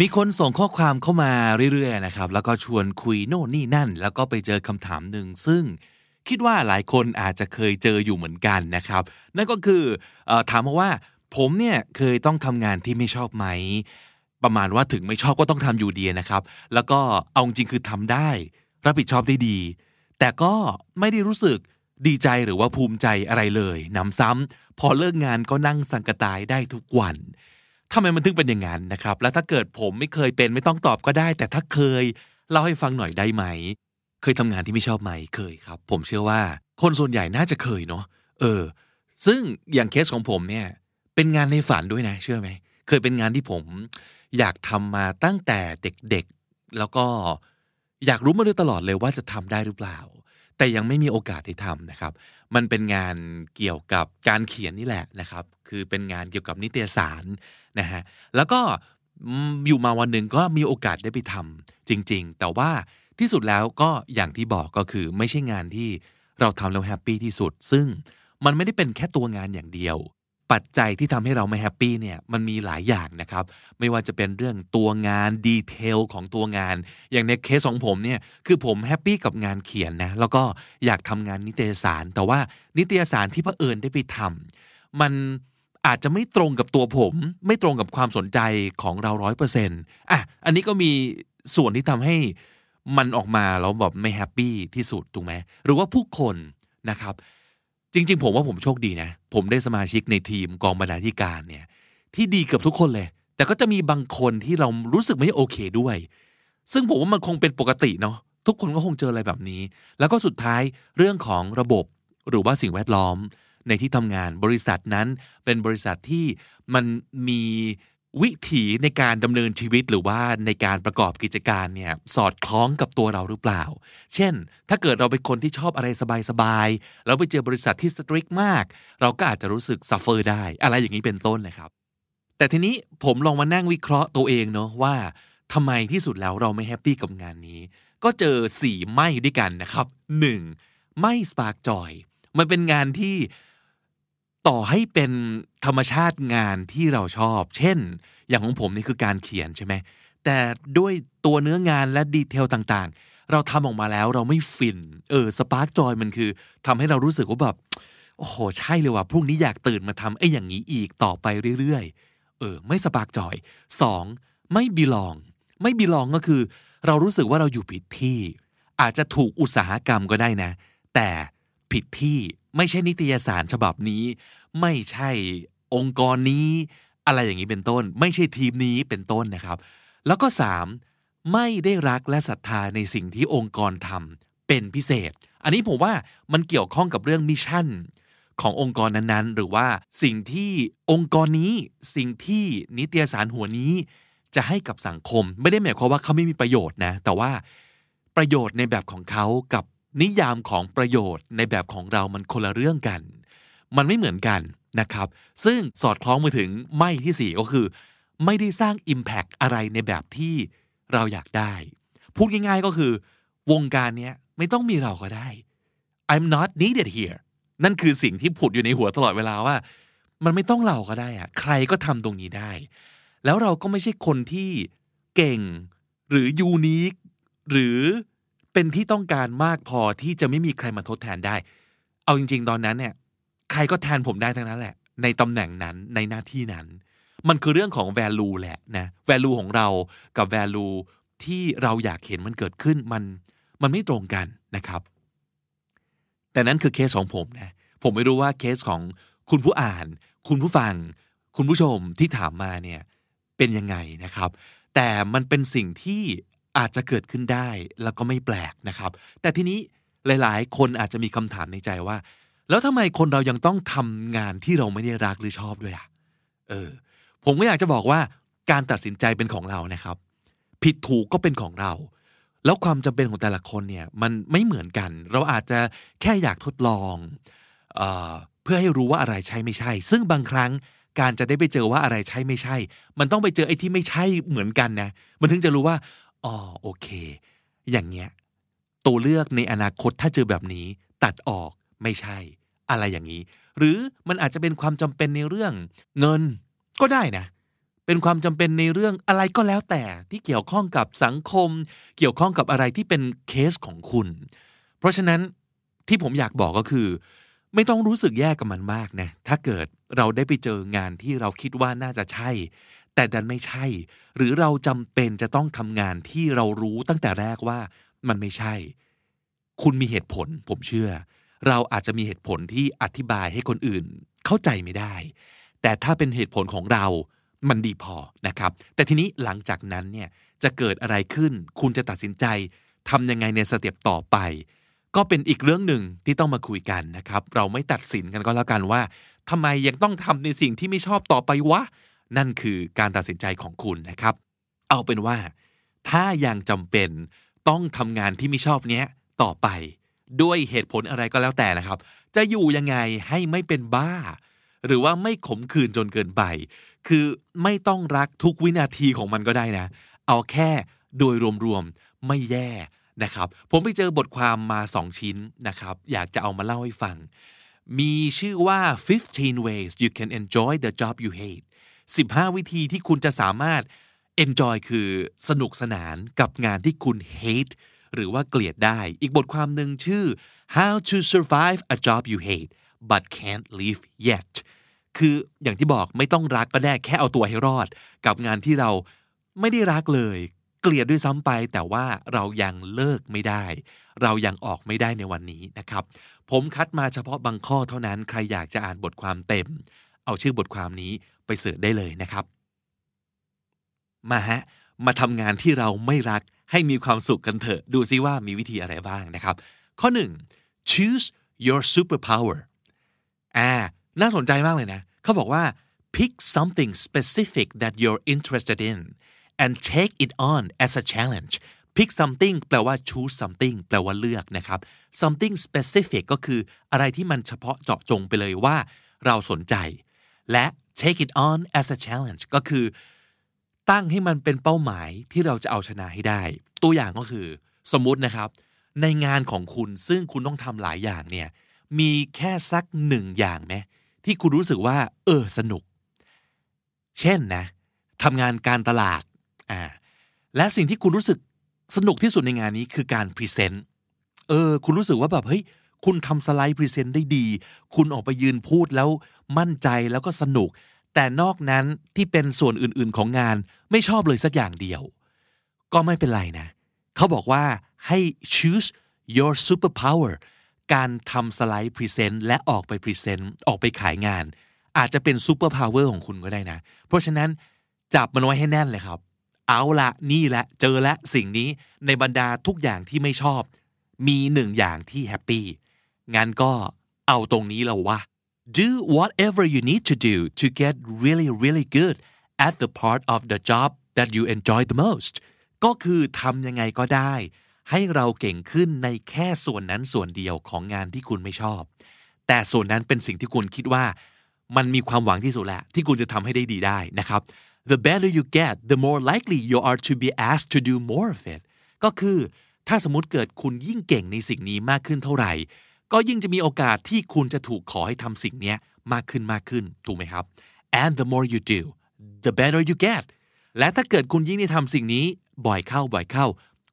มีคนส่งข้อความเข้ามาเรื่อยๆนะครับ แล้วก็ชวนคุยโน่นนี่นั่น แล้วก็ไปเจอคำถามหนึ่งซึ่งคิดว่าหลายคนอาจจะเคยเจออยู่เหมือนกันนะครับ นั่นก็คืออถามมาว่า ผมเนี่ยเคยต้องทำงานที่ไม่ชอบไหม ประมาณว่าถึงไม่ชอบก็ต้องทำอยู่ดีนะครับ แล้วก็เอาจริงคือทำได้ รับผิดชอบได้ดี แต่ก็ไม่ได้รู้สึกดีใจหรือว่าภูมิใจอะไรเลยนำซ้ำพอเลิกงานก็นั่งสังกตายได้ทุกวัน ทำไมมันถึงเป็นอย่างนั้นนะครับ แล้วถ้าเกิดผมไม่เคยเป็นไม่ต้องตอบก็ได้ แต่ถ้าเคยเล่าให้ฟังหน่อยได้ไหม เคยทำงานที่ไม่ชอบไหมเคยครับ ผมเชื่อว่า คนส่วนใหญ่น่าจะเคยเนาะเออ ซึ่งอย่างเคสของผมเนี่ย เป็นงานในฝันด้วยนะ เชื่อไหมเคยเป็นงานที่ผม อยากทำมาตั้งแต่เด็กๆ แล้วก็อยากรู้มาโดยตลอดเลยว่าจะทำได้หรือเปล่า แต่ยังไม่มีโอกาสได้ทำนะครับ มันเป็นงานเกี่ยวกับการเขียนนี่แหละนะครับ คือเป็นงานเกี่ยวกับนิตยสารนะฮะแล้วก็อยู่มาวันหนึ่งก็มีโอกาสได้ไปทำจริง ๆ แต่ว่าที่สุดแล้วก็อย่างที่บอกก็คือไม่ใช่งานที่เราทำแล้ว happy ที่สุด ซึ่งมันไม่ได้เป็นแค่ตัวงานอย่างเดียว ปัจจัยที่ทำให้เราไม่ happy เนี่ยมันมีหลายอย่างนะครับ ไม่ว่าจะเป็นเรื่องตัวงาน detail ของตัวงาน อย่างในเคสของผมเนี่ยคือผม happy กับงานเขียนนะแล้วก็อยากทำงานนิตยสาร แต่ว่านิตยสารที่เผอิญได้ไปทำมันอาจจะไม่ตรงกับตัวผม ไม่ตรงกับความสนใจของเราร้อยเปอร์เซ็นต์อะอันนี้ก็มีส่วนที่ทำให้มันออกมาแล้วแบบไม่แฮปปี้ที่สุดถูกไหมหรือว่าผู้คนนะครับ จริง ๆ ผมว่าผมโชคดีนะ ผมได้สมาชิกในทีมกองบรรณาธิการเนี่ย ที่ดีเกือบทุกคนเลย แต่ก็จะมีบางคนที่เรารู้สึกไม่โอเคด้วย ซึ่งผมว่ามันคงเป็นปกติเนาะทุกคนก็คงเจออะไรแบบนี้ แล้วก็สุดท้ายเรื่องของระบบหรือว่าสิ่งแวดล้อม ในที่ทำงานบริษัทนั้นเป็นบริษัทที่มันมี วิถีในการดำเนินชีวิตหรือว่าในการประกอบกิจการเนี่ยสอดคล้องกับตัวเราหรือเปล่า เช่น ถ้าเกิดเราเป็นคนที่ชอบอะไรสบายๆแล้วไปเจอบริษัทที่ strict มาก เราก็อาจจะรู้สึก suffer ได้ อะไรอย่างนี้เป็นต้นนะครับ แต่ทีนี้ผมลองมานั่งวิเคราะห์ตัวเองเนาะว่าทำไมที่สุดแล้วเราไม่ happy กับงานนี้ ก็เจอสี่ไม่ด้วยกันนะครับหนึ่งไม่ spark joy มันเป็นงานที่ ต่อให้เป็นธรรมชาติงานที่เราชอบ เช่น อย่างของผมนี่คือการเขียนใช่ไหมแต่ด้วยตัวเนื้องานและ detail ต่างๆ เราทำออกมาแล้วเราไม่ฟิน เออ spark joy มันคือทำให้เรารู้สึกว่าแบบโอ้โหใช่เลยว่ะพรุ่งนี้อยากตื่นมาทำไอ้อย่างนี้อีกต่อไปเรื่อยๆ เออ ไม่สปาร์กจอยสองไม่บีลอง ไม่บีลองก็คือ เรารู้สึกว่าเราอยู่ผิดที่ อาจจะถูกอุตสาหกรรมก็ได้นะ แต่ผิดที่ ไม่ใช่นิตยสารฉบับนี้ ไม่ใช่องค์กรนี้ อะไรอย่างนี้เป็นต้น ไม่ใช่ทีมนี้เป็นต้นนะครับ แล้วก็สามไม่ได้รักและศรัทธาในสิ่งที่องค์กรทำเป็นพิเศษ อันนี้ผมว่ามันเกี่ยวข้องกับเรื่องมิชชั่นขององค์กรนั้นๆ หรือว่าสิ่งที่องค์กรนี้ สิ่งที่นิตยสารหัวนี้จะให้กับสังคม ไม่ได้หมายความว่าเขาไม่มีประโยชน์นะ แต่ว่าประโยชน์ในแบบของเขากับ นิยามของประโยชน์ในแบบของเรามันคนละเรื่องกัน มันไม่เหมือนกันนะครับ ซึ่งสอดคล้องมาถึงไม่ที่สี่ก็คือ ไม่ได้สร้าง Impact อะไรในแบบที่เราอยากได้ พูดง่ายๆก็คือ วงการเนี้ยไม่ต้องมีเราก็ได้ I'm not needed here นั่นคือสิ่งที่ผุดอยู่ในหัวตลอดเวลาว่า มันไม่ต้องเราก็ได้อะใครก็ทำตรงนี้ได้ แล้วเราก็ไม่ใช่คนที่เก่ง หรือยูนิคหรือ เป็นที่ต้องการมากพอที่จะไม่มีใครมาทดแทนได้ เอาจริง ๆ ตอนนั้นเนี่ย ใครก็แทนผมได้ทั้งนั้นแหละ ในตำแหน่งนั้นในหน้าที่นั้น มันคือเรื่องของ value แหละนะ value ของเรากับ value ที่เราอยากเห็นมันเกิดขึ้นมันมันไม่ตรงกันนะครับ แต่นั้นคือเคสของผมนะ ผมไม่รู้ว่าเคสของคุณผู้อ่าน คุณผู้ฟัง คุณผู้ชมที่ถามมาเนี่ยเป็นยังไงนะครับ แต่มันเป็นสิ่งที่ อาจจะเกิดขึ้นได้แล้วก็ไม่แปลกนะครับ แต่ทีนี้หลาย ๆ คนอาจจะมีคำถามในใจว่า แล้วทำไมคนเรายังต้องทำงานที่เราไม่ได้รักหรือชอบด้วยอะเออ ผมก็อยากจะบอกว่าการตัดสินใจเป็นของเรานะครับ ผิดถูกก็เป็นของเรา แล้วความจำเป็นของแต่ละคนเนี่ยมันไม่เหมือนกัน เราอาจจะแค่อยากทดลองเออเพื่อให้รู้ว่าอะไรใช่ไม่ใช่ ซึ่งบางครั้งการจะได้ไปเจอว่าอะไรใช่ไม่ใช่ มันต้องไปเจอไอ้ที่ไม่ใช่เหมือนกันนะ มันถึงจะรู้ว่า อ๋อโอเค อย่างเงี้ยตัวเลือกในอนาคตถ้าเจอแบบนี้ ตัดออกไม่ใช่ อะไรอย่างนี้ หรือมันอาจจะเป็นความจำเป็นในเรื่อง เงินก็ได้นะ เป็นความจำเป็นในเรื่องอะไรก็แล้วแต่ที่เกี่ยวข้องกับสังคม เกี่ยวข้องกับอะไรที่เป็นเคสของคุณ เพราะฉะนั้นที่ผมอยากบอกก็คือ ไม่ต้องรู้สึกแย่กับมันมากนะถ้าเกิดเราได้ไปเจองานที่เราคิดว่าน่าจะใช่ แต่ดันไม่ใช่ หรือเราจำเป็นจะต้องทำงานที่เรารู้ตั้งแต่แรกว่ามันไม่ใช่ คุณมีเหตุผลผมเชื่อ เราอาจจะมีเหตุผลที่อธิบายให้คนอื่นเข้าใจไม่ได้ แต่ถ้าเป็นเหตุผลของเรามันดีพอนะครับ แต่ทีนี้หลังจากนั้นเนี่ยจะเกิดอะไรขึ้น คุณจะตัดสินใจทำยังไงในสเต็ปต่อไป ก็เป็นอีกเรื่องหนึ่งที่ต้องมาคุยกันนะครับ เราไม่ตัดสินกันก็แล้วกันว่าทำไมยังต้องทำในสิ่งที่ไม่ชอบต่อไปวะ นั่นคือการตัดสินใจของคุณนะครับ เอาเป็นว่า ถ้ายังจำเป็นต้องทำงานที่ไม่ชอบเนี้ยต่อไป ด้วยเหตุผลอะไรก็แล้วแต่นะครับ จะอยู่ยังไงให้ไม่เป็นบ้า หรือว่าไม่ขมขื่นจนเกินไป คือไม่ต้องรักทุกวินาทีของมันก็ได้นะ เอาแค่โดยรวมๆไม่แย่นะครับ ผมไปเจอบทความมา 2 ชิ้นนะครับ อยากจะเอามาเล่าให้ฟัง มีชื่อว่า 15 ways you can enjoy the job you hate 15 วิธีที่คุณจะสามารถ enjoy คือสนุกสนานกับงานที่คุณ hate หรือว่าเกลียดได้ อีกบทความหนึ่งชื่อ how to survive a job you hate but can't leave yet คืออย่างที่บอกไม่ต้องรักก็ได้แค่เอาตัวให้รอด กับงานที่เราไม่ได้รักเลย เกลียดด้วยซ้ำไป แต่ว่าเรายังเลิกไม่ได้ เรายังออกไม่ได้ในวันนี้นะครับ ผมคัดมาเฉพาะบางข้อเท่านั้นใครอยากจะอ่านบทความเต็ม เอาชื่อบทความนี้ เสิร์ชได้เลยนะครับ มาฮะ มาทำงานที่เราไม่รักให้มีความสุขกันเถอะ ดูซิว่ามีวิธีอะไรบ้างนะครับ ข้อหนึ่ง choose your superpower อ่า น่าสนใจมากเลยนะ เขาบอกว่า pick something specific that you're interested in and take it on as a challenge pick something แปลว่า choose something แปลว่าเลือกนะครับ something specific ก็คืออะไรที่มันเฉพาะเจาะจงไปเลยว่า เราสนใจ และ take it on as a challenge ก็คือ ตั้งให้มันเป็นเป้าหมายที่เราจะเอาชนะให้ได้ ตัวอย่างก็คือ สมมุตินะครับ ในงานของคุณซึ่งคุณต้องทำหลายอย่างเนี่ยมีแค่สักหนึ่งอย่างไหมที่คุณรู้สึกว่า เออสนุก เช่นนะทำงานการตลาดอ่าและสิ่งที่คุณรู้สึกสนุกที่สุดในงานนี้คือการ present เออ คุณรู้สึกว่าแบบเฮ้ย คุณทำสไลด์ present ได้ดี คุณออกไปยืนพูดแล้วมั่นใจแล้วก็สนุก แต่นอกนั้นที่เป็นส่วนอื่นๆของงานไม่ชอบเลยสักอย่างเดียว ก็ไม่เป็นไรนะ เขาบอกว่าให้ choose your superpower การทำสไลด์ present และออกไป present ออกไปขายงาน อาจจะเป็น superpower ของคุณก็ได้นะ เพราะฉะนั้นจับมันไว้ให้แน่นเลยครับ เอาละนี่แหละเจอและสิ่งนี้ในบรรดาทุกอย่างที่ไม่ชอบ มีหนึ่งอย่างที่ happy งั้นก็เอาตรงนี้แล้ววะ do whatever you need to do to get really really good at the part of the job that you enjoy the most ก็คือทำยังไงก็ได้ ให้เราเก่งขึ้นในแค่ส่วนนั้นส่วนเดียวของงานที่คุณไม่ชอบ แต่ส่วนนั้นเป็นสิ่งที่คุณคิดว่า มันมีความหวังที่สุดแหละ ที่คุณจะทำให้ได้ดีได้นะครับ the better you get the more likely you are to be asked to do more of it ก็คือถ้าสมมติเกิดคุณยิ่งเก่งในสิ่งนี้มากขึ้นเท่าไหร่ ก็ยิ่งจะมีโอกาสที่คุณจะถูกขอให้ทำสิ่งนี้มากขึ้นมากขึ้นถูกไหมครับ and the more you do the better you get และถ้าเกิดคุณยิ่งได้ทำสิ่งนี้บ่อยเข้าบ่อยเข้า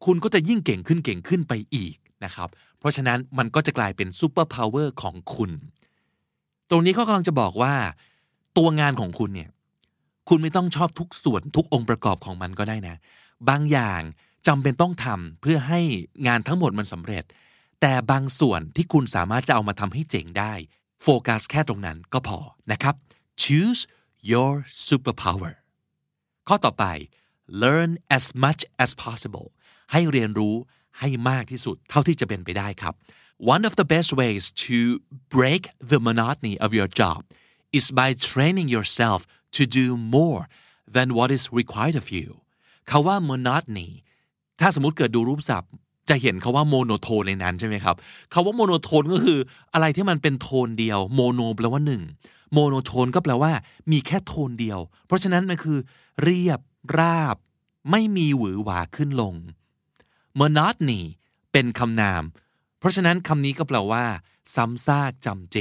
คุณก็จะยิ่งเก่งขึ้นเก่งขึ้นไปอีกนะครับ เพราะฉะนั้นมันก็จะกลายเป็น superpower ของคุณ ตรงนี้เขากำลังจะบอกว่า ตัวงานของคุณเนี่ย คุณไม่ต้องชอบทุกส่วนทุกองค์ประกอบของมันก็ได้นะ บางอย่างจำเป็นต้องทำเพื่อให้งานทั้งหมดมันสำเร็จ แต่บางส่วนที่คุณสามารถจะเอามาทำให้เจ๋งได้ โฟกัสแค่ตรงนั้นก็พอนะครับ choose your superpower ข้อต่อไป learn as much as possible ให้เรียนรู้ให้มากที่สุดเท่าที่จะเป็นไปได้ครับ one of the best ways to break the monotony of your job is by training yourself to do more than what is required of you คาว่า monotony ถ้าสมมติเกิดดูรูปศัพท์ จะเห็นคาว่า monotone ในนั้นใช่ไหมครับคาว่า monotone ก็คืออะไรที่มันเป็นโทนเดียว mono แปลว่าหนึ่ง monotone ก็แปลว่ามีแค่โทนเดียว เพราะฉะนั้นมันคือ เรียบราบ ไม่มีหวือหวาขึ้นลง monotony เป็นคำนาม เพราะฉะนั้นคำนี้ก็แปลว่า ซ้ำซากจำเจ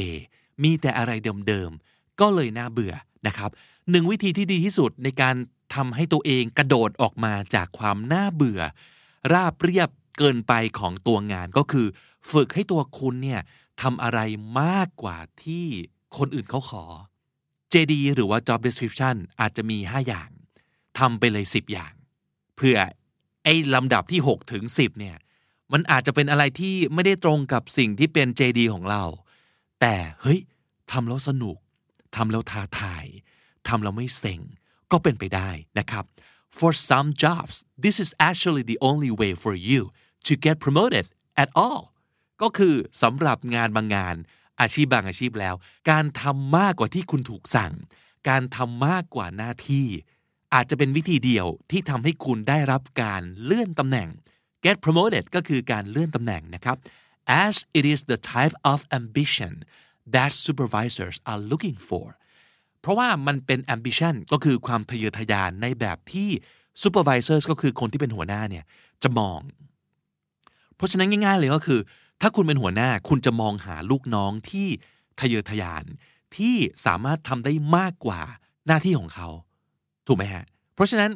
มีแต่อะไรเดิมๆ ก็เลยน่าเบื่อนะครับหนึ่งวิธีที่ดีที่สุดในการทำให้ตัวเองกระโดดออกมาจากความน่าเบื่อ ราบเรียบ เกินไปของตัวงานก็คือ ฝึกให้ตัวคุณเนี่ยทำอะไรมากกว่าที่คนอื่นเขาขอ JD หรือว่า job description อาจจะมี 5 อย่างทำไปเลย 10 อย่าง เพื่อไอ้ลำดับที่ 6 ถึง 10 เนี่ย มันอาจจะเป็นอะไรที่ไม่ได้ตรงกับสิ่งที่เป็น JD ของเรา แต่เฮ้ยทำแล้วสนุกทำแล้วท้าทายทำแล้วไม่เซ็งก็เป็นไปได้นะครับ for some jobs this is actually the only way for you to get promoted at all ก็คือสำหรับงานบางงานอาชีพบางอาชีพแล้ว การทำมากกว่าที่คุณถูกสั่ง การทำมากกว่าหน้าที่ อาจจะเป็นวิธีเดียวที่ทำให้คุณได้รับการเลื่อนตำแหน่ง get promoted ก็คือการเลื่อนตำแหน่งนะครับ as it is the type of ambition that supervisors are looking for เพราะว่ามันเป็น ambition ก็คือความทะเยอทะยานในแบบที่ supervisors ก็คือคนที่เป็นหัวหน้าเนี่ยจะมอง เพราะฉะนั้นง่าย ๆ เลยก็คือ ถ้าคุณเป็นหัวหน้าคุณจะมองหาลูกน้องที่ทะเยอทะยานที่สามารถทำได้มากกว่าหน้าที่ของเขา ถูกไหมฮะ เพราะฉะนั้น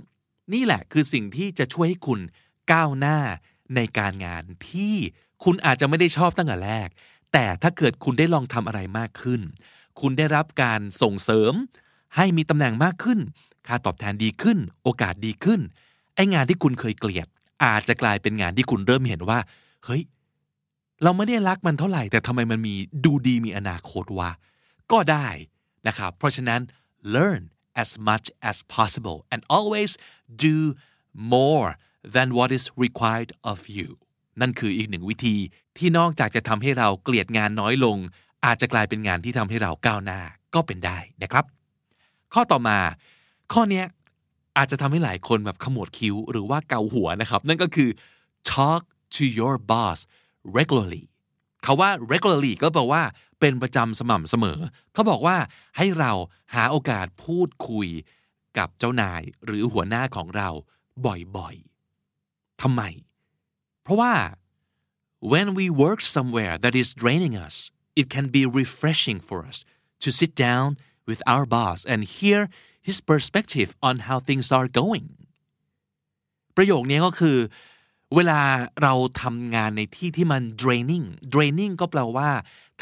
นี่แหละคือสิ่งที่จะช่วยให้คุณก้าวหน้าในการงานที่คุณอาจจะไม่ได้ชอบตั้งแต่แรก แต่ถ้าเกิดคุณได้ลองทำอะไรมากขึ้น คุณได้รับการส่งเสริม ให้มีตำแหน่งมากขึ้น ค่าตอบแทนดีขึ้น โอกาสดีขึ้นไอ้งานที่คุณเคยเกลียด อาจจะกลายเป็นงานที่คุณเริ่มเห็นว่า เฮ้ย เราไม่ได้รักมันเท่าไหร่ แต่ทำไมมันมีดูดีมีอนาคตวะก็ได้นะครับ เพราะฉะนั้น learn as much as possible and always do more than what is required of you นั่นคืออีกหนึ่งวิธีที่นอกจากจะทำให้เราเกลียดงานน้อยลง อาจจะกลายเป็นงานที่ทำให้เราก้าวหน้าก็เป็นได้นะครับ ข้อต่อมา ข้อนี้ อาจจะทำให้หลายคนแบบขมวดคิ้วหรือว่าเกาหัวนะครับ นั่นก็คือ talk to your boss regularly เขาว่า regularly ก็แปลว่าเป็นประจำสม่ำเสมอ เขาบอกว่าให้เราหาโอกาสพูดคุยกับเจ้านายหรือหัวหน้าของเราบ่อยๆทำไม เพราะว่า when we work somewhere that is draining us it can be refreshing for us to sit down with our boss and hear his perspective on how things are going ประโยคนี้ก็คือ เวลาเราทำงานในที่ที่มัน draining draining ก็แปลว่า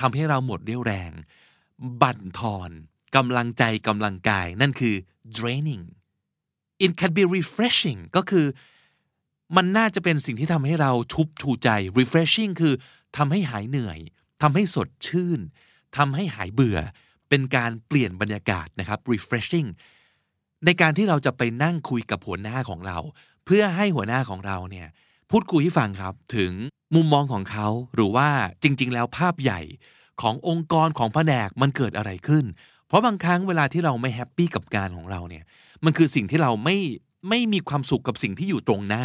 ทำให้เราหมดเรี่ยวแรง บั่นทอนกำลังใจกำลังกาย นั่นคือ draining it can be refreshing ก็คือ มันน่าจะเป็นสิ่งที่ทำให้เราชุบชูใจ refreshing คือทำให้หายเหนื่อยทำให้สดชื่นทำให้หายเบื่อ เป็นการเปลี่ยนบรรยากาศนะครับ refreshing ในการที่เราจะไปนั่งคุยกับหัวหน้าของเรา เพื่อให้หัวหน้าของเราเนี่ยพูดคุยให้ฟังครับถึงมุมมองของเขาหรือว่าจริง ๆ แล้วภาพใหญ่ขององค์กรของแผนกมันเกิดอะไรขึ้น เพราะบางครั้งเวลาที่เราไม่แฮปปี้กับงานของเราเนี่ยมันคือสิ่งที่เราไม่ไม่มีความสุขกับสิ่งที่อยู่ตรงหน้า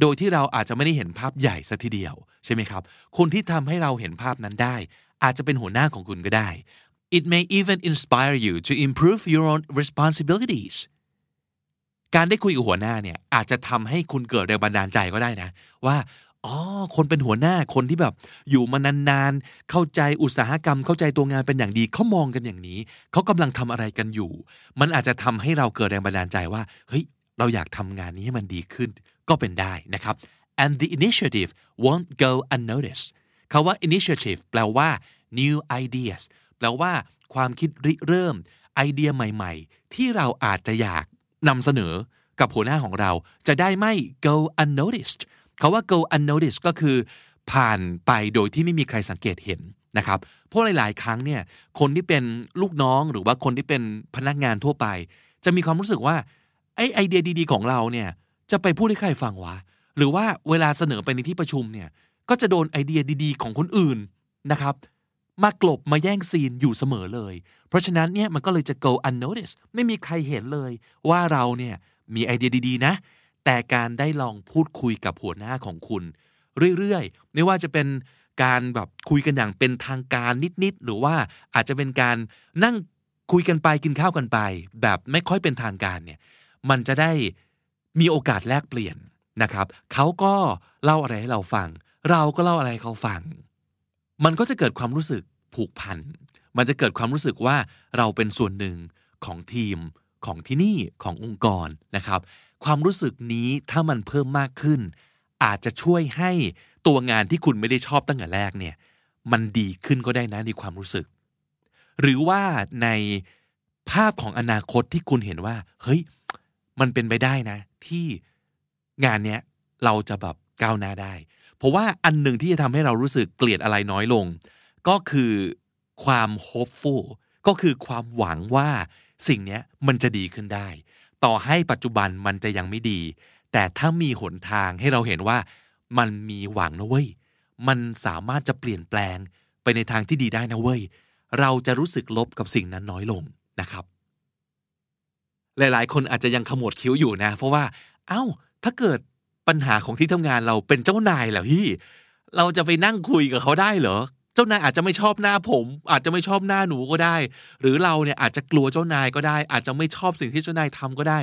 โดยที่เราอาจจะไม่ได้เห็นภาพใหญ่สัทีเดียวใช่ไหมครับ คนที่ทำให้เราเห็นภาพนั้นได้ อาจจะเป็นหัวหน้าของคุณก็ได้ it may even inspire you to improve your own responsibilities การได้คุยกับหัวหน้าเนี่ยอาจจะทำให้คุณเกิดแรงบันดาลใจก็ได้นะ ว่าอ๋อคนเป็นหัวหน้าคนที่แบบอยู่มานานๆ เข้าใจอุตสาหกรรมเข้าใจตัวงานเป็นอย่างดีเขามองกันอย่างนี้ เขากำลังทำอะไรกันอยู่ มันอาจจะทำให้เราเกิดแรงบันดาลใจว่าเฮ้ยเราอยากทำงานนี้ให้มันดีขึ้นก็เป็นได้นะครับ and the initiative won't go unnoticed คาว่า initiative แปลว่า new ideas แปลว่าความคิดริเริ่มไอเดียใหม่ ๆ ที่เราอาจจะอยากนำเสนอกับหัวหน้าของเราจะได้ไม่ go unnoticed เขาว่า go unnoticed ก็คือ ผ่านไปโดยที่ไม่มีใครสังเกตเห็นนะครับเพราะหลาย ๆ ครั้งเนี่ยคนที่เป็นลูกน้องหรือว่าคนที่เป็นพนักงานทั่วไป จะมีความรู้สึกว่าไอไอเดียดี ๆ ของเราเนี่ยจะไปพูดให้ใครฟังวะ หรือว่าเวลาเสนอไปในที่ประชุมเนี่ยก็จะโดนไอเดียดี ๆ ของคนอื่นนะครับ มากลบมาแย่งซีนอยู่เสมอเลย เพราะฉะนั้นเนี่ยมันก็เลยจะ go unnoticed ไม่มีใครเห็นเลยว่าเราเนี่ยมีไอเดียดีๆนะ แต่การได้ลองพูดคุยกับหัวหน้าของคุณ เรื่อยๆ ไม่ว่าจะเป็นการแบบคุยกันอย่างเป็นทางการนิดๆ หรือว่าอาจจะเป็นการนั่งคุยกันไปกินข้าวกันไป แบบไม่ค่อยเป็นทางการเนี่ยมันจะได้มีโอกาสแลกเปลี่ยนนะครับเขาก็เล่าอะไรให้เราฟัง เราก็เล่าอะไรให้เขาฟัง มันก็จะเกิดความรู้สึกผูกพัน มันจะเกิดความรู้สึกว่าเราเป็นส่วนหนึ่งของทีมของที่นี่ขององค์กรนะครับ ความรู้สึกนี้ถ้ามันเพิ่มมากขึ้น อาจจะช่วยให้ตัวงานที่คุณไม่ได้ชอบตั้งแต่แรกเนี่ยมันดีขึ้นก็ได้นะในความรู้สึก หรือว่าในภาพของอนาคตที่คุณเห็นว่า เฮ้ย มันเป็นไปได้นะ ที่งานเนี้ยเราจะแบบก้าวหน้าได้ เพราะว่าอันหนึ่งที่จะทำให้เรารู้สึกเกลียดอะไรน้อยลง ก็คือความ hopeful ก็คือความหวังว่าสิ่งนี้มันจะดีขึ้นได้ ต่อให้ปัจจุบันมันจะยังไม่ดี แต่ถ้ามีหนทางให้เราเห็นว่ามันมีหวังนะเว้ย มันสามารถจะเปลี่ยนแปลงไปในทางที่ดีได้นะเว้ย เราจะรู้สึกลบกับสิ่งนั้นน้อยลงนะครับ หลายๆ คนอาจจะยังขมวดคิ้วอยู่นะ เพราะว่า เอ้า ถ้าเกิด ปัญหาของที่ทำงานเราเป็นเจ้านายเหรอพี่ เราจะไปนั่งคุยกับเขาได้เหรอ เจ้านายอาจจะไม่ชอบหน้าผม อาจจะไม่ชอบหน้าหนูก็ได้ หรือเราเนี่ยอาจจะกลัวเจ้านายก็ได้ อาจจะไม่ชอบสิ่งที่เจ้านายทำก็ได้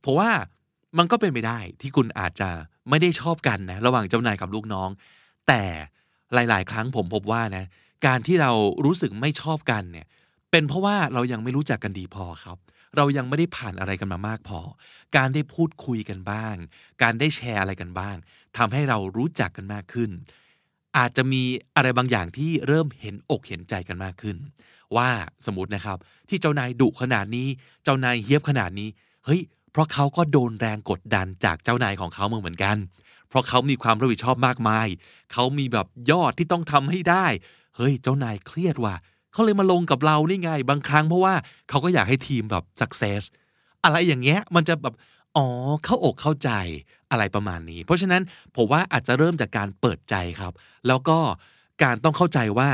เพราะว่ามันก็เป็นไปได้ที่คุณอาจจะไม่ได้ชอบกันนะระหว่างเจ้านายกับลูกน้อง แต่หลาย ๆ ครั้งผมพบว่านะ การที่เรารู้สึกไม่ชอบกันเนี่ย เป็นเพราะว่าเรายังไม่รู้จักกันดีพอครับ เรายังไม่ได้ผ่านอะไรกันมามากพอ การได้พูดคุยกันบ้าง การได้แชร์อะไรกันบ้างทำให้เรารู้จักกันมากขึ้น อาจจะมีอะไรบางอย่างที่เริ่มเห็นอกเห็นใจกันมากขึ้น ว่าสมมตินะครับ ที่เจ้านายดุขนาดนี้ เจ้านายเฮี้ยบขนาดนี้ เฮ้ย เพราะเขาก็โดนแรงกดดันจากเจ้านายของเขามาเหมือนกัน เพราะเขามีความรับผิดชอบมากมาย เขามีแบบยอดที่ต้องทำให้ได้ เฮ้ย เจ้านายเครียดว่ะ เขาเลยมาลงกับเรานี่ไง บางครั้งเพราะว่าเขาก็อยากให้ทีมแบบ success อะไรอย่างเงี้ยมันจะแบบอ๋อเข้าอกเข้าใจอะไรประมาณนี้ เพราะฉะนั้นผมว่าอาจจะเริ่มจากการเปิดใจครับ แล้วก็การต้องเข้าใจว่า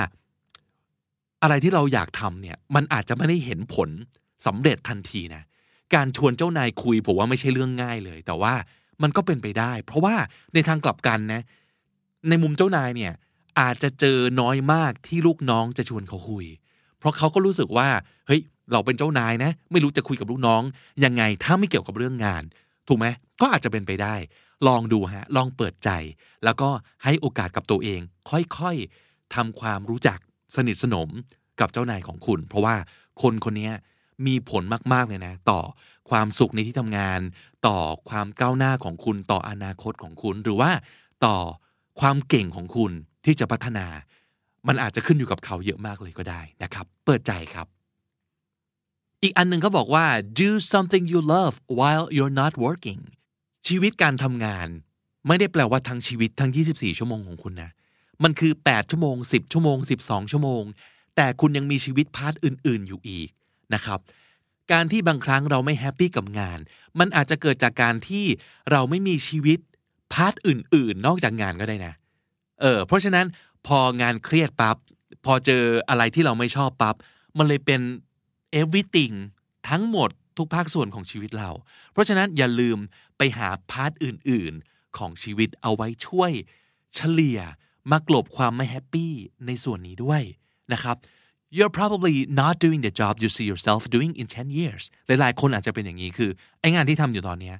อะไรที่เราอยากทำเนี่ย มันอาจจะไม่ได้เห็นผลสำเร็จทันทีนะ การชวนเจ้านายคุยผมว่าไม่ใช่เรื่องง่ายเลย แต่ว่ามันก็เป็นไปได้ เพราะว่าในทางกลับกันนะ ในมุมเจ้านายเนี่ย อาจจะเจอน้อยมากที่ลูกน้องจะชวนเขาคุย เพราะเขาก็รู้สึกว่า เฮ้ย เราเป็นเจ้านายนะ ไม่รู้จะคุยกับลูกน้องยังไงถ้าไม่เกี่ยวกับเรื่องงาน ถูกไหมก็อาจจะเป็นไปได้ ลองดูฮะ ลองเปิดใจ แล้วก็ให้โอกาสกับตัวเอง ค่อยๆทำความรู้จักสนิทสนมกับเจ้านายของคุณ เพราะว่าคนคนนี้มีผลมากๆเลยนะ ต่อความสุขในที่ทำงาน ต่อความก้าวหน้าของคุณต่ออนาคตของคุณ หรือว่าต่อความเก่งของคุณ ที่จะพัฒนา มันอาจจะขึ้นอยู่กับเขาเยอะมากเลยก็ได้นะครับ เปิดใจครับ อีกอันหนึ่งเขาบอกว่า do something you love while you're not working ชีวิตการทำงาน ไม่ได้แปลว่าทั้งชีวิตทั้ง 24 ชั่วโมงของคุณนะ มันคือ 8 ชั่วโมง 10 ชั่วโมง 12 ชั่วโมง แต่คุณยังมีชีวิต part อื่น ๆ อยู่อีกนะครับการที่บางครั้งเราไม่ happy กับงาน มันอาจจะเกิดจากการที่เราไม่มีชีวิต part อื่น ๆ นอกจากงานก็ได้นะ เออเพราะฉะนั้นพองานเครียดปั๊บพอเจออะไรที่เราไม่ชอบปั๊บมันเลยเป็น everything ทั้งหมดทุกภาคส่วนของชีวิตเรา เพราะฉะนั้นอย่าลืมไปหา part อื่น ๆ ของชีวิตเอาไว้ช่วย เฉลี่ยมากลบความไม่แฮปปี้ในส่วนนี้ด้วยนะครับ you're probably not doing the job you see yourself doing in 10 years หลายๆ คนอาจจะเป็นอย่างนี้คือ ไอ้งานที่ทำอยู่ตอนนี้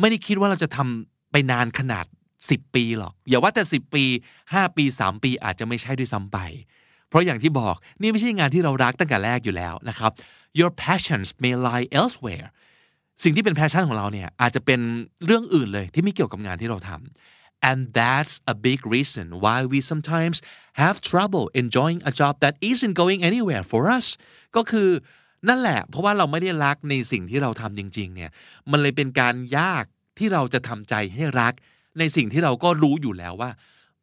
ไม่ได้คิดว่าเราจะทำไปนานขนาด 10 ปีหรอก อย่าว่าแต่ 10 ปี 5 ปี 3 ปีอาจจะไม่ใช่ด้วยซ้ำไป เพราะอย่างที่บอกนี่ไม่ใช่งานที่เรารักตั้งแต่แรกอยู่แล้วนะครับ your passions may lie elsewhere สิ่งที่เป็น passion ของเราเนี่ยอาจจะเป็นเรื่องอื่นเลยที่ไม่เกี่ยวกับงานที่เราทำ and that's a big reason why we sometimes have trouble enjoying a job that isn't going anywhere for us ก็คือนั่นแหละ เพราะว่าเราไม่ได้รักในสิ่งที่เราทำจริง ๆ เนี่ย มันเลยเป็นการยากที่เราจะทำใจให้รัก ในสิ่งที่เราก็รู้อยู่แล้วว่า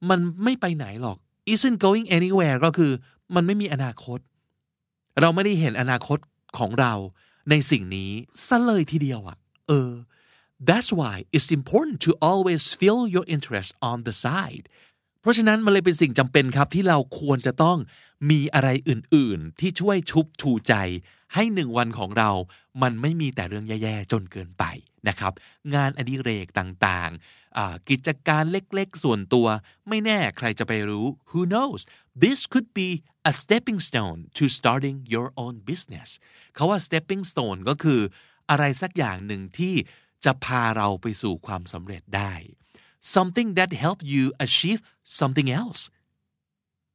มันไม่ไปไหนหรอก isn't going anywhere ก็คือมันไม่มีอนาคต เราไม่ได้เห็นอนาคตของเราในสิ่งนี้ซะเลยทีเดียวอะ่ะ เออ that's why it's important to always feel your interest on the side เพราะฉะนั้นมันเลยเป็นสิ่งจำเป็นครับที่เราควรจะต้องมีอะไรอื่นๆ ที่ช่วยชุบชูใจ ให้หนึ่งวันของเรา มันไม่มีแต่เรื่องแย่ๆ จนเกินไป นะครับ งานอดิเรกต่างๆ กิจการเล็กๆ ส่วนตัว ไม่แน่ใครจะไปรู้ who knows this could be a stepping stone to starting your own business เขาว่า stepping stone ก็คืออะไรสักอย่างหนึ่งที่จะพาเราไปสู่ความสำเร็จได้ something that help you achieve something else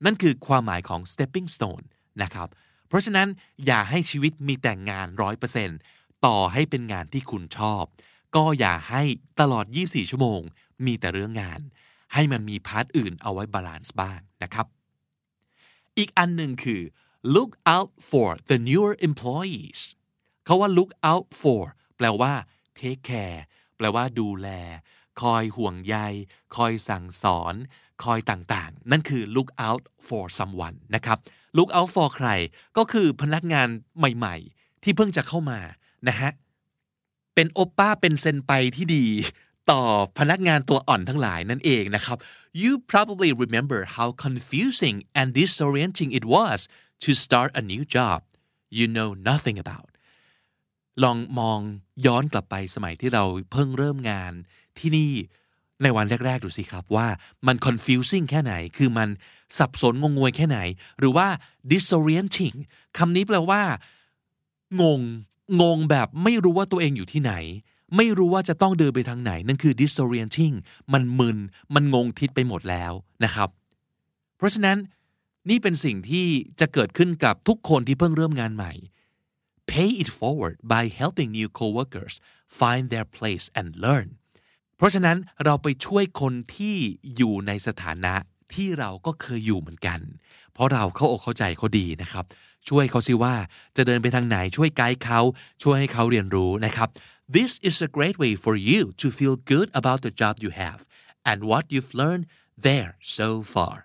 นั่นคือความหมายของ stepping stone นะครับ เพราะฉะนั้นอย่าให้ชีวิตมีแต่งานร้อยเปอร์เซ็นต์ ต่อให้เป็นงานที่คุณชอบ ก็อย่าให้ตลอด 24 ชั่วโมง มีแต่เรื่องงาน ให้มันมี part อื่นเอาไว้ balance บ้างนะครับ อีกอันหนึ่งคือ look out for the newer employees เขาว่า look out for แปลว่า take care แปลว่าดูแล คอยห่วงใย คอยสั่งสอน คอยต่างๆ นั่นคือ look out for someone นะครับ look out for ใคร ก็คือพนักงานใหม่ๆ ที่เพิ่งจะเข้ามา นะฮะเป็นโอป้าเป็นเซนไปที่ดีต่อพนักงานตัวอ่อนทั้งหลายนั่นเองนะครับ you probably remember how confusing and disorienting it was to start a new job you know nothing about ลองมองย้อนกลับไปสมัยที่เราเพิ่งเริ่มงานที่นี่ในวันแรก ๆ ดูสิครับว่ามัน confusing แค่ไหน คือมันสับสนงงงวยแค่ไหน หรือว่า disorienting คำนี้แปลว่า งง งงแบบไม่รู้ว่าตัวเองอยู่ที่ไหน ไม่รู้ว่าจะต้องเดินไปทางไหน นั่นคือ disorienting มันมึน มันงงทิศไปหมดแล้วนะครับ เพราะฉะนั้นนี่เป็นสิ่งที่จะเกิดขึ้นกับทุกคนที่เพิ่งเริ่มงานใหม่ pay it forward by helping new coworkers find their place and learn เพราะฉะนั้นเราไปช่วยคนที่อยู่ในสถานะ ที่เราก็เคยอยู่เหมือนกัน เพราะเราเข้าอกเข้าใจเขาดีนะครับ ช่วยเขาสิว่าจะเดินไปทางไหนช่วยไกด์เขาช่วยให้เขาเรียนรู้นะครับ This is a great way for you to feel good about the job you have and what you've learned there so far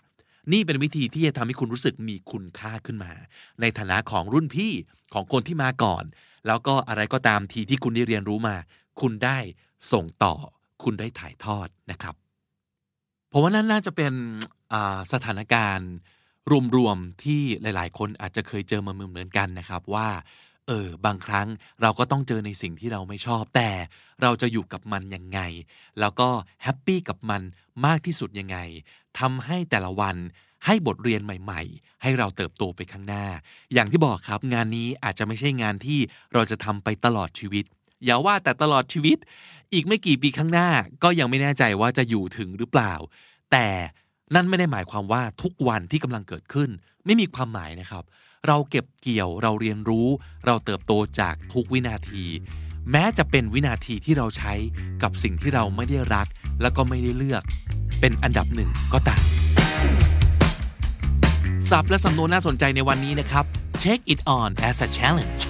นี่เป็นวิธีที่จะทำให้คุณรู้สึกมีคุณค่าขึ้นมา ในฐานะของรุ่นพี่ของคนที่มาก่อน แล้วก็อะไรก็ตามทีที่คุณได้เรียนรู้มา คุณได้ส่งต่อ คุณได้ถ่ายทอดนะครับ ผมว่านั่นน่าจะเป็นสถานการณ์รวมๆที่หลาย ๆ คนอาจจะเคยเจอมาเหมือนกันนะครับว่าเออบางครั้งเราก็ต้องเจอในสิ่งที่เราไม่ชอบ แต่เราจะอยู่กับมันยังไง แล้วก็แฮปปี้กับมันมากที่สุดยังไงทำให้แต่ละวันให้บทเรียนใหม่ ๆ ให้เราเติบโตไปข้างหน้า อย่างที่บอกครับงานนี้อาจจะไม่ใช่งานที่เราจะทำไปตลอดชีวิต อย่าว่าแต่ตลอดชีวิต อีกไม่กี่ปีข้างหน้าก็ยังไม่แน่ใจว่าจะอยู่ถึงหรือเปล่า แต่นั่นไม่ได้หมายความว่าทุกวันที่กำลังเกิดขึ้น ไม่มีความหมายนะครับ เราเก็บเกี่ยวเราเรียนรู้ เราเติบโตจากทุกวินาที แม้จะเป็นวินาทีที่เราใช้กับสิ่งที่เราไม่ได้รัก แล้วก็ไม่ได้เลือก เป็นอันดับหนึ่งก็ตามศัพท์และสำนวนน่าสนใจในวันนี้นะครับ take it on as a challenge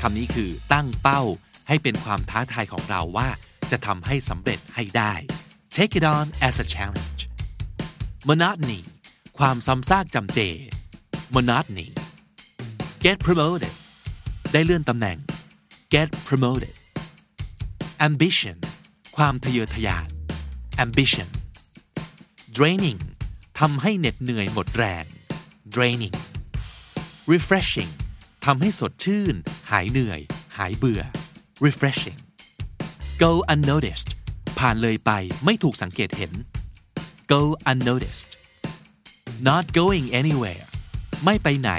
คำนี้คือตั้งเป้า ให้เป็นความท้าทายของเราว่าจะทำให้สำเร็จให้ได้ take it on as a challenge monotony ความซ้ำซากจำเจ monotony get promoted ได้เลื่อนตำแหน่ง get promoted ambition ความทะเยอทะยาน ambition draining ทำให้เหน็ดเหนื่อยหมดแรง draining refreshing ทำให้สดชื่น หายเหนื่อย หายเบื่อ refreshing go unnoticed ผ่านเลยไปไม่ถูกสังเกตเห็น go unnoticed not going anywhere ไม่ไปไหน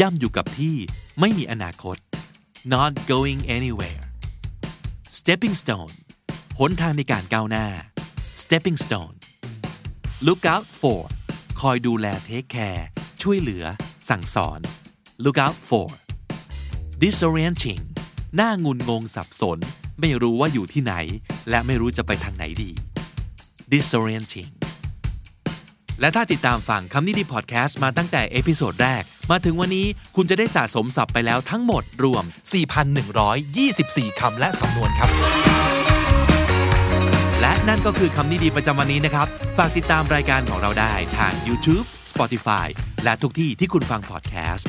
ย่ำอยู่กับที่ ไม่มีอนาคต not going anywhere stepping stone หนทางในการก้าวหน้า stepping stone look out for คอยดูแล take care ช่วยเหลือ สั่งสอน look out for disorienting หน้างุนงงสับสน ไม่รู้ว่าอยู่ที่ไหน และไม่รู้จะไปทางไหนดี disorienting และถ้าติดตามฟังคำนี้ดีพอดแคสต์มาตั้งแต่ episode แรก มาถึงวันนี้คุณจะได้สะสมศัพท์ไปแล้วทั้งหมดรวม 4,124 คำและสำนวนครับ และนั่นก็คือคำนี้ดีประจำวันนี้นะครับ ฝากติดตามรายการของเราได้ทาง YouTube Spotify และทุกที่ที่คุณฟังพอดแคสต์